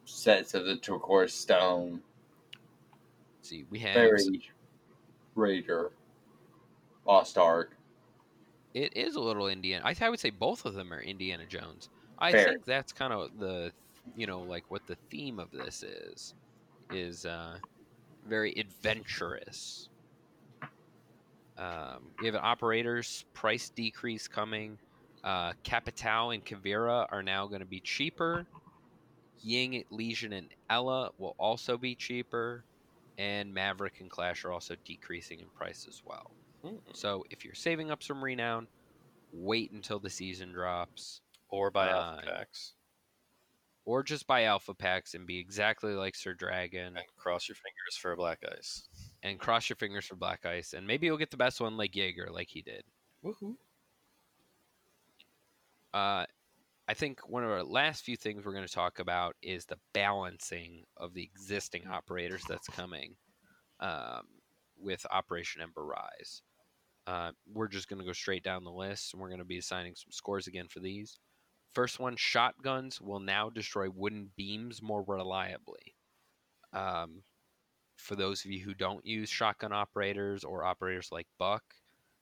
sets of the turquoise stone. Let's see, we have Very Raider. Lost Ark. it is a little Indiana. I, I would say both of them are Indiana Jones. I Fair. think that's kind of the you know like what the theme of this is is uh, very adventurous. Um, we have an operators price decrease coming. Uh, Capitao and Caveira are now going to be cheaper. Ying, Legion, and Ella will also be cheaper. And Maverick and Clash are also decreasing in price as well. Hmm. So if you're saving up some renown, wait until the season drops, or by Uh, alpha packs or just buy alpha packs and be exactly like Sir Dragon, and cross your fingers for a black ice. and cross your fingers for Black Ice, and maybe you'll get the best one like Jaeger, like he did. Woohoo! Uh, I think one of our last few things we're going to talk about is the balancing of the existing operators that's coming um, with Operation Ember Rise. Uh, we're just going to go straight down the list, and we're going to be assigning some scores again for these. First one, shotguns will now destroy wooden beams more reliably. Um, for those of you who don't use shotgun operators or operators like Buck,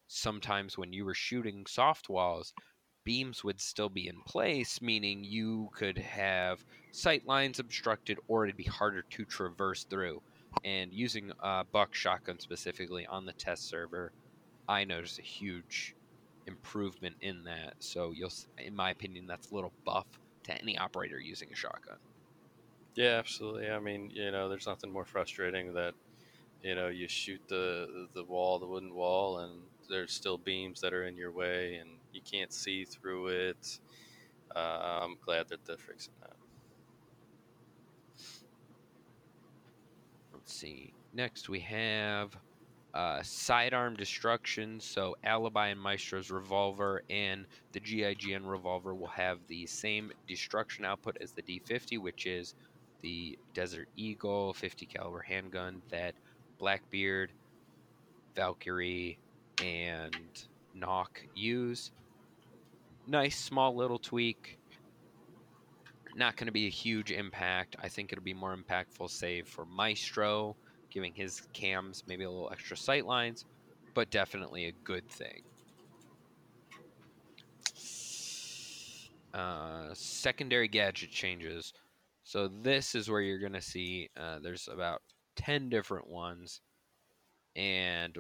sometimes when you were shooting soft walls, beams would still be in place, meaning you could have sight lines obstructed or it'd be harder to traverse through. And using uh, Buck shotgun specifically on the test server, I noticed a huge improvement in that. So you'll, in my opinion, that's a little buff to any operator using a shotgun. Yeah, absolutely. I mean, you know, there's nothing more frustrating that you know you shoot the the wall, the wooden wall, and there's still beams that are in your way, and you can't see through it. Uh, I'm glad that they're fixing that. Let's see. Next, we have uh, sidearm destruction. So, Alibi and Maestro's revolver and the GIGN revolver will have the same destruction output as the D50, which is the Desert Eagle 50 caliber handgun that Blackbeard, Valkyrie, and Nokk use. Nice small little tweak. Not going to be a huge impact. I think it'll be more impactful, save for Maestro, giving his cams maybe a little extra sight lines, but definitely a good thing. Uh, secondary gadget changes. So this is where you're going to see uh, there's about 10 different ones, and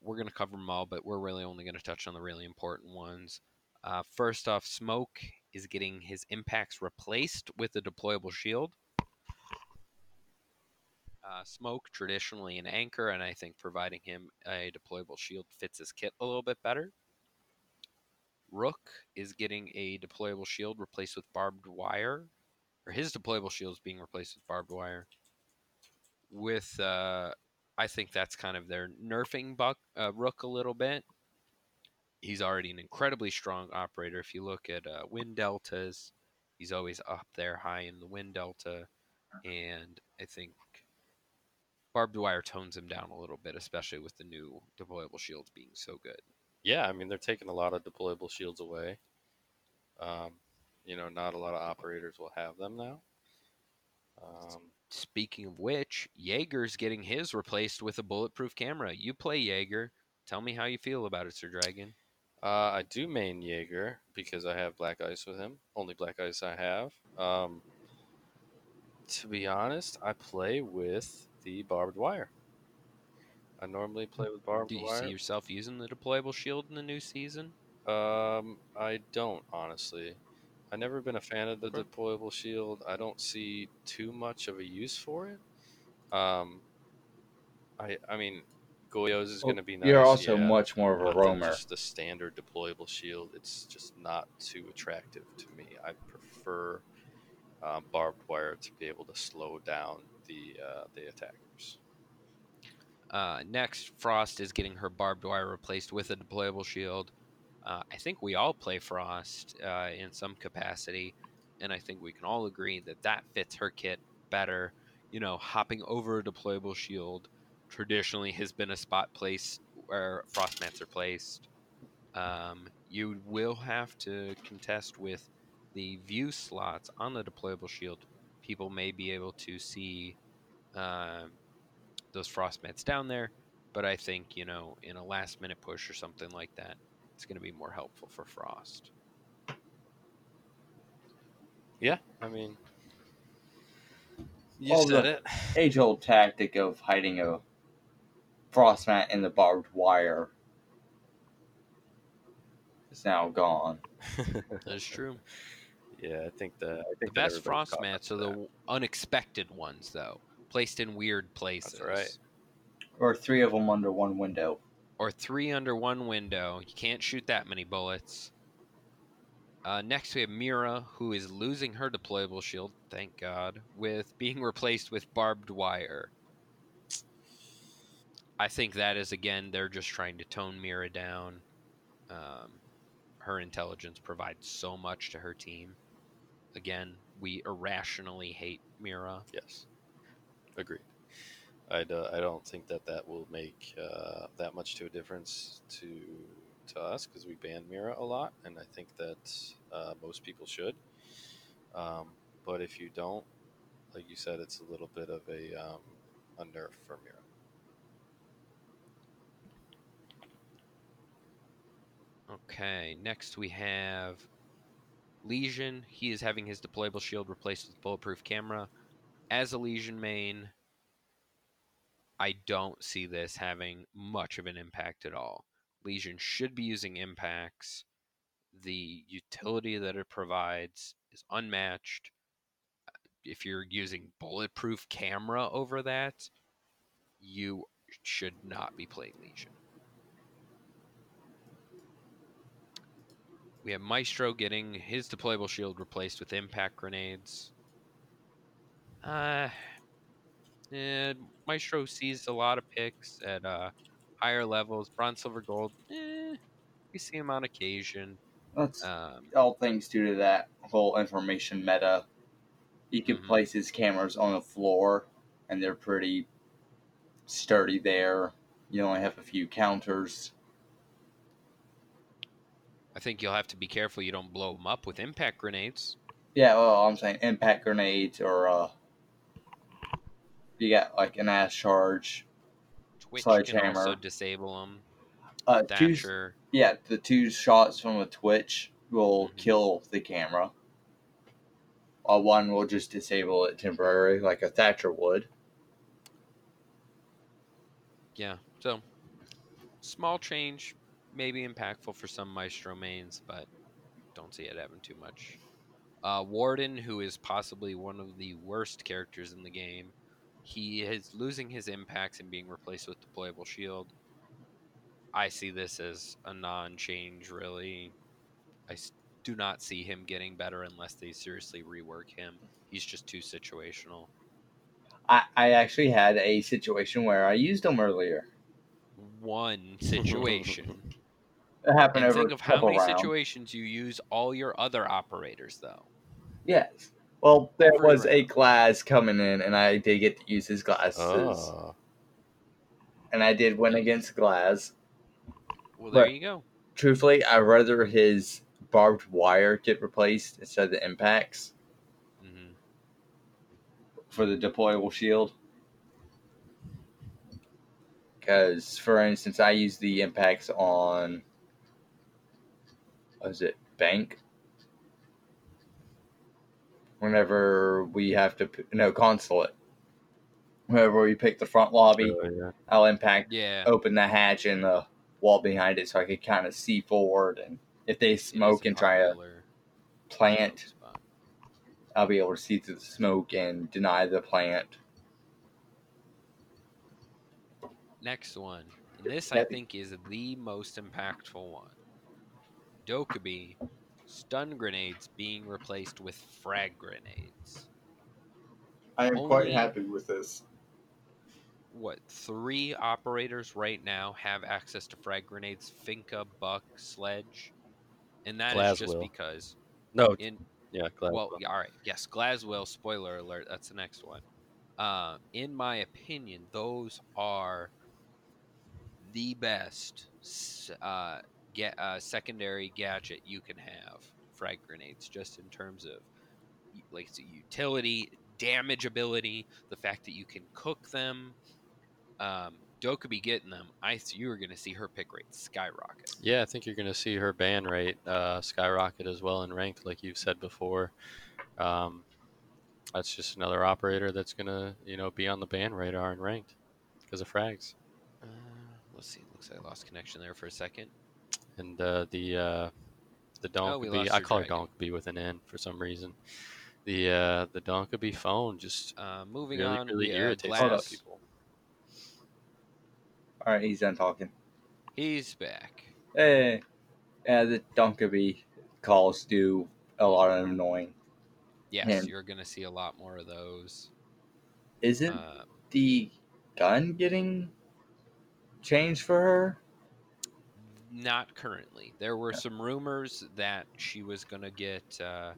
we're going to cover them all, but we're really only going to touch on the really important ones. Uh, first off, Smoke is getting his impacts replaced with a deployable shield. Uh, Smoke, traditionally an anchor, and I think providing him a deployable shield fits his kit a little bit better. Rook is getting a deployable shield replaced with barbed wire, or his deployable shield is being replaced with barbed wire. With, uh, I think that's kind of their nerfing Buck uh, Rook a little bit. He's already an incredibly strong operator. If you look at uh, win deltas, he's always up there high in the win delta, and I think barbed wire tones him down a little bit, especially with the new deployable shields being so good. Yeah, I mean they're taking a lot of deployable shields away. Um, you know, not a lot of operators will have them now. Um, Speaking of which, Jaeger's getting his replaced with a bulletproof camera. You play Jaeger. Tell me how you feel about it, Sir Dragon. Uh, I do main Jaeger because I have Black Ice with him. Only Black Ice I have. Um, to be honest, I play with the barbed wire. I normally play with barbed wire. Do you wire. see yourself using the deployable shield in the new season? Um, I don't honestly. I've never been a fan of the Okay. deployable shield. I don't see too much of a use for it. Um, I I mean, Goyos is going to be nice. You're also yeah. much more of a roamer. Just the standard deployable shield, it's just not too attractive to me. I prefer uh, barbed wire to be able to slow down the uh, the attackers. Uh, next, Frost is getting her barbed wire replaced with a deployable shield. Uh, I think we all play Frost uh, in some capacity, and I think we can all agree that that fits her kit better. You know, hopping over a deployable shield traditionally has been a spot place where frost mats are placed. Um, you will have to contest with the view slots on the deployable shield. People may be able to see uh, those frost mats down there, but I think you know in a last minute push or something like that, it's going to be more helpful for frost. Yeah, I mean, you Well, said it. Age old tactic of hiding a frost mat in the barbed wire is now gone. That's true. yeah, I think the I The think that best frost mats are to the unexpected ones, though, placed in weird places. right. Or three of them under one window. Or three under one window. You can't shoot that many bullets. Uh, next, we have Mira, who is losing her deployable shield, thank God, with being replaced with barbed wire. I think that is, again, they're just trying to tone Mira down. Um, her intelligence provides so much to her team. Again, we irrationally hate Mira. Yes, agreed. I do, I don't think that that will make uh, that much to a difference to to us because we ban Mira a lot, and I think that uh, most people should. Um, but if you don't, like you said, it's a little bit of a um, a nerf for Mira. Okay, next we have Legion. He is having his deployable shield replaced with bulletproof camera. As a Legion main, I don't see this having much of an impact at all. Legion should be using impacts. The utility that it provides is unmatched. If you're using bulletproof camera over that, you should not be playing Legion. We have Maestro getting his deployable shield replaced with impact grenades. Uh, eh, Maestro sees a lot of picks at uh, higher levels. Bronze, silver, gold. Eh, we see him on occasion. That's Um, all things due to that whole information meta. He can Mhm. place his cameras on the floor, and they're pretty sturdy there. You only have a few counters. I think you'll have to be careful you don't blow them up with impact grenades. Yeah, well, I'm saying impact grenades or uh, you got like an ass charge. Twitch can also disable them. Uh, two, yeah, the two shots from a twitch will Mhm. kill the camera. Uh, one will just disable it temporarily, like a Thatcher would. Yeah, so small change, maybe impactful for some Maestro mains, but don't see it having too much. Uh, Warden, who is possibly one of the worst characters in the game, he is losing his impacts and being replaced with deployable shield. I see this as a non-change, really. I do not see him getting better unless they seriously rework him. He's just too situational. I, I actually had a situation where I used them earlier. One situation. It happened And over think a of how many rounds. situations you use all your other operators, though. Yes. Well, there was a Glaz coming in, and I did get to use his glasses, Oh, and I did win against Glaz. Well, there But- you go. Truthfully, I'd rather his barbed wire get replaced instead of the impacts hmm for the deployable shield. Because, for instance, I use the impacts on. What is it? Bank? Whenever we have to. p- No, consulate. Whenever we pick the front lobby, oh, yeah. I'll impact Yeah. open the hatch in the wall behind it so I could kind of see forward. And if they smoke a and try to plant. I'll be able to see through the smoke and deny the plant. Next one, this I think is the most impactful one. Dokkaebi stun grenades being replaced with frag grenades. I am Only- quite happy with this. What three operators right now have access to frag grenades? Finka, Buck, Sledge, and that is just because No, in yeah, glad. well, all right, yes, Glaswell. Spoiler alert. That's the next one. Uh, in my opinion, those are the best uh, uh, secondary gadget you can have. Frag grenades, just in terms of like the utility, damage ability, the fact that you can cook them. Um, Dokkaebi getting them, I you are going to see her pick rate skyrocket. Yeah, I think you're going to see her ban rate uh, skyrocket as well in ranked, like you've said before. Um, that's just another operator that's going to, you know, be on the ban radar in ranked because of frags. Uh, let's see. Looks like I lost connection there for a second. And uh, the uh, the Oh, we Donkey, I your call it dragon. Donkey with an N for some reason. The uh, the Donkey be phone just Uh, moving really, on, really we, uh, irritates a lot of people. All right, he's done talking. He's back. Hey, yeah, the Donkaby calls do a lot of annoying. Yes, And- you're going to see a lot more of those. Isn't Uh, the gun getting changed for her? Not currently. There were some rumors that she was going to get uh,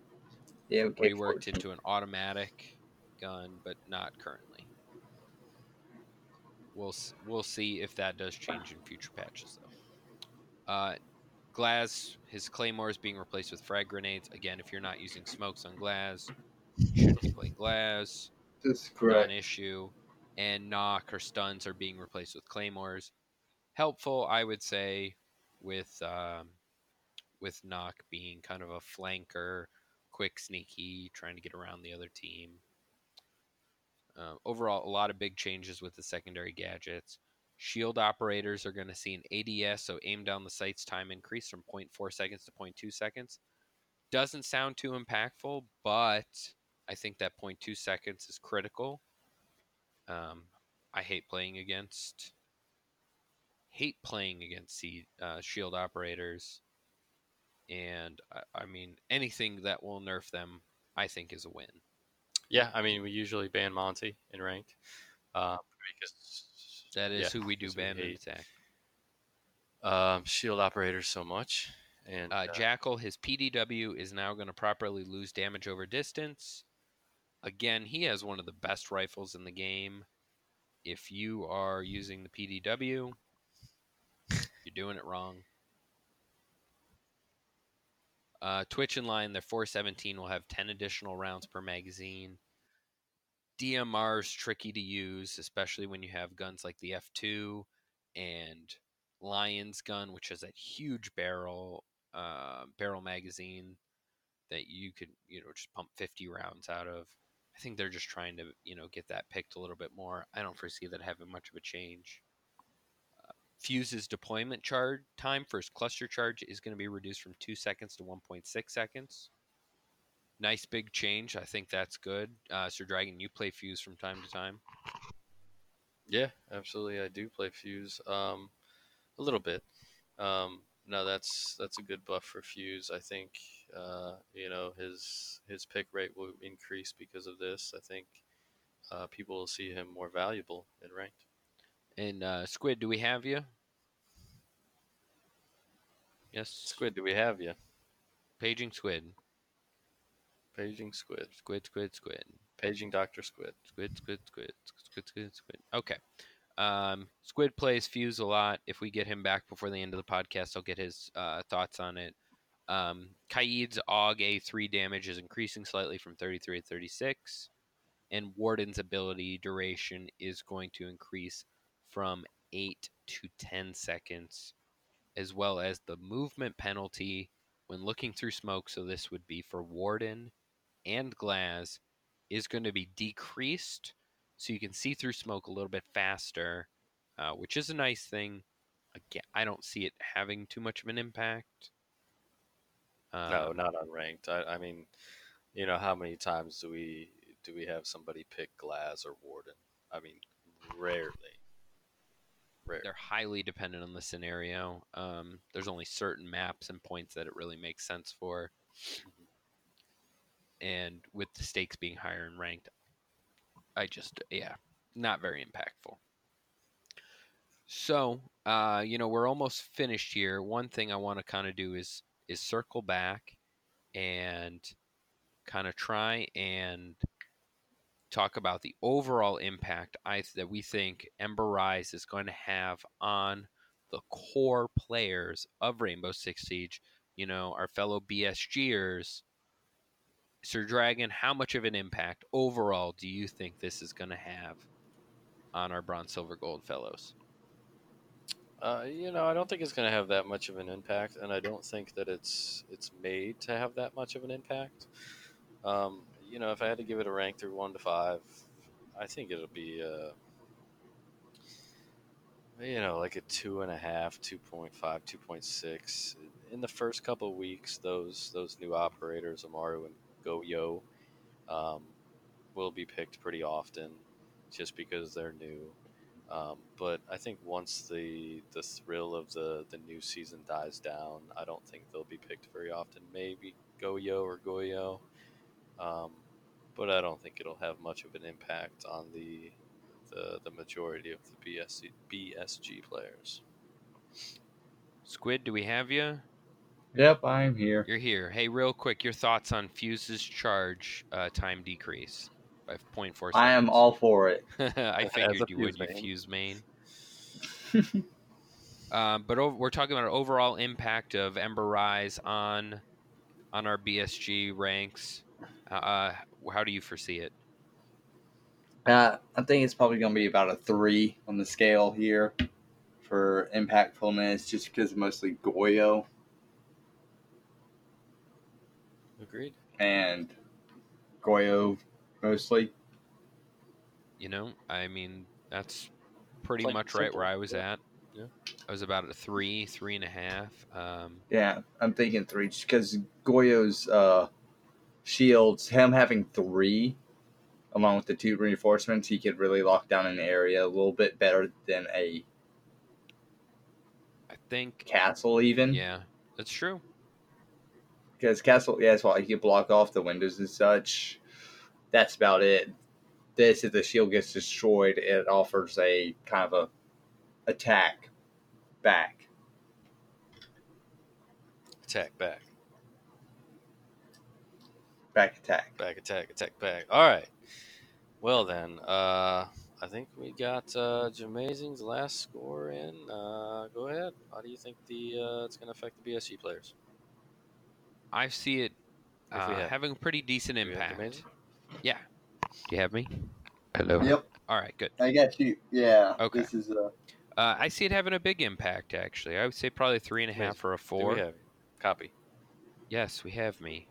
Yeah, okay. reworked into an automatic gun, but not currently. We'll we'll see if that does change in future patches, though. Uh, Glaz, his claymore is being replaced with frag grenades. Again, if you're not using smokes on Glaz, you shouldn't be playing Glaz. That's correct. an issue. And Nokk or stuns are being replaced with claymores. Helpful, I would say, with um, with Nokk being kind of a flanker, quick, sneaky, trying to get around the other team. Uh, overall, a lot of big changes with the secondary gadgets. Shield operators are going to see an ADS, so aim down the sight's time increase from 0.4 seconds to 0.2 seconds. Doesn't sound too impactful, but I think that 0.2 seconds is critical. Um, I hate playing against hate playing against sea, uh, shield operators, and I, I mean anything that will nerf them, I think is a win. Yeah, I mean, we usually ban Monty in ranked uh, because That is yeah, who we do because we ban hate, attack. um, shield operators so much. And Uh, uh, Jackal, his PDW is now going to properly lose damage over distance. Again, he has one of the best rifles in the game. If you are using the PDW, you're doing it wrong. Uh, Twitch in line, their 417 will have 10 additional rounds per magazine. DMR is tricky to use, especially when you have guns like the F2 and Lion's gun, which has that huge barrel uh, barrel magazine that you could you know just pump 50 rounds out of. I think they're just trying to you know get that picked a little bit more. I don't foresee that having much of a change. Fuse's deployment charge time for his cluster charge is going to be reduced from two seconds to 1.6 seconds. Nice big change. I think that's good. Uh, Sir Dragon, you play Fuse from time to time. Yeah, absolutely. I do play Fuse um, a little bit. Um, no, that's that's a good buff for Fuse. I think uh, you know his his pick rate will increase because of this. I think uh, people will see him more valuable in ranked. And uh, Squid, do we have you? Yes. Squid, do we have you? Paging Squid. Paging Squid. Squid, Squid, Squid. Paging Doctor Squid. Squid, squid, squid, squid, squid, squid. Okay. Um, squid plays Fuse a lot. If we get him back before the end of the podcast, I'll get his uh, thoughts on it. Um, Kaid's AUG A3 damage is increasing slightly from 33 to 36, and Warden's ability duration is going to increase from 8 to 10 seconds, as well as the movement penalty when looking through smoke. So, this would be for Warden and Glaz is going to be decreased so you can see through smoke a little bit faster, uh, which is a nice thing. Again, I don't see it having too much of an impact. no, Um, not unranked. I, I mean, you know, how many times do we do we have somebody pick Glaz or Warden? I mean, rarely. Rare. they're highly dependent on the scenario. Um, there's only certain maps and points that it really makes sense for, and with the stakes being higher and ranked, I just yeah, not very impactful. So, uh, you know, we're almost finished here. One thing I want to kind of do is is circle back and kind of try and talk about the overall impact I that we think Ember Rise is going to have on the core players of Rainbow Six Siege. You know, our fellow BSGers. Sir Dragon, how much of an impact overall do you think this is going to have on our bronze, silver, gold fellows? Uh, you know, I don't think it's going to have that much of an impact, and I don't think that it's it's made to have that much of an impact. Um, you know, if I had to give it a rank through one to five, I think it'll be, uh, you know, like a two and a half, 2.5, 2.6. In the first couple weeks, those those new operators, Amaru and Goyo, um, will be picked pretty often, just because they're new. Um, but I think once the the thrill of the, the new season dies down, I don't think they'll be picked very often. Maybe Goyo or Goyo, um, but I don't think it'll have much of an impact on the the, the majority of the BSC, BSG players. Squid, do we have you? Yep, I'm here. You're here. Hey, real quick, your thoughts on Fuse's charge uh, time decrease by 0.4 seconds. I am all for it. I As figured you would, Fuse you main. Fuse main. um, but ov- we're talking about overall impact of Ember Rise on on our BSG ranks. Uh, how do you foresee it? Uh, I think it's probably going to be about a three on the scale here for impactfulness, just because mostly Goyo Agreed. and Goyo mostly. You know, I mean, that's pretty Plain much right where I was at. Yeah. I was about a three, three and a half. Um, Yeah, I'm thinking three, just because Goyo's uh, shields, him having three, along with the two reinforcements, he could really lock down an area a little bit better than a I think, castle, even. yeah, that's true. Because castle, yeah, that's why he could block off the windows and such. That's about it. This, if the shield gets destroyed, it offers a kind of a attack back. Attack back. Back attack. Back attack, attack back. All right. Well then, uh, I think we got uh, Jamazing's last score in. Uh, go ahead. How do you think the uh, it's going to affect the BSG players? I see it uh, having a pretty decent Do impact. Yeah. Do you have me? Hello. Yep, All right, good. I got you. Yeah. Okay. This is uh, Uh, I see it having a big impact, actually. I would say probably three and a half or a Do four. we have? Copy. Yes, we have me.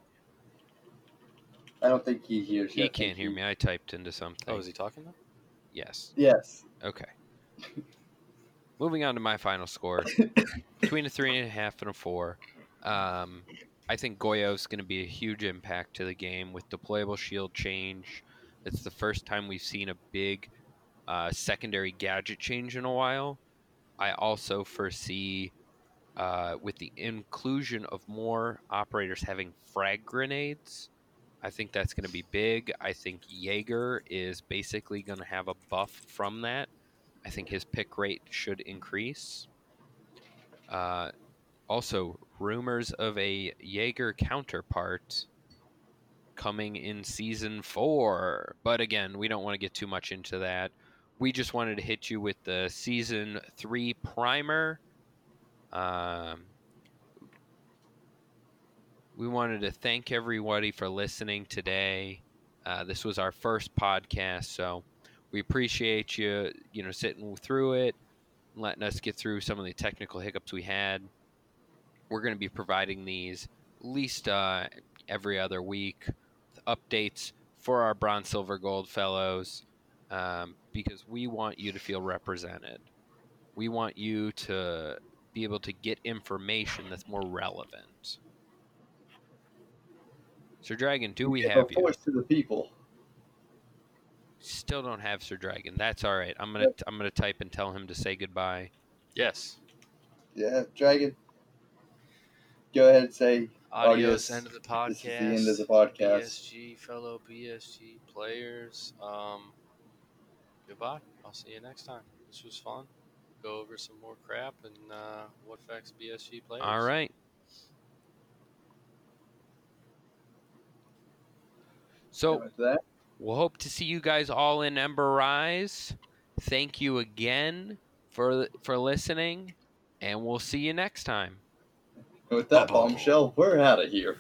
I don't think he hears you. He yet. can't hear me. I typed into something. Oh, is he talking now? Yes. Yes. Okay. Moving on to my final score, between a three and a half and a four. Um, I think Goyo's going to be a huge impact to the game with deployable shield change. It's the first time we've seen a big uh, secondary gadget change in a while. I also foresee, uh, with the inclusion of more operators having frag grenades, I think that's going to be big. I think Jaeger is basically going to have a buff from that. I think his pick rate should increase. Uh, also, rumors of a Jaeger counterpart coming in season four. But again, we don't want to get too much into that. We just wanted to hit you with the season three primer. Um, we wanted to thank everybody for listening today. Uh, this was our first podcast, so we appreciate you, you know, sitting through it, letting us get through some of the technical hiccups we had. We're going to be providing these at least uh, every other week, updates for our bronze, silver, gold fellows, um, because we want you to feel represented. We want you to be able to get information that's more relevant. Sir Dragon, do we Give have a you? voice to the people. Still still don't have Sir Dragon. That's all right. I'm gonna Yep. I'm gonna type and tell him to say goodbye. Yes. Yeah, Dragon. Go ahead and say Adios. Adios. End of the podcast. this podcast. is the end of the podcast. BSG fellow BSG players. Um, goodbye. I'll see you next time. This was fun. Go over some more crap and uh, what affects BSG players. All right. So that, we'll hope to see you guys all in Ember Rise. Thank you again for for listening, and we'll see you next time. with that bombshell, we're out of here.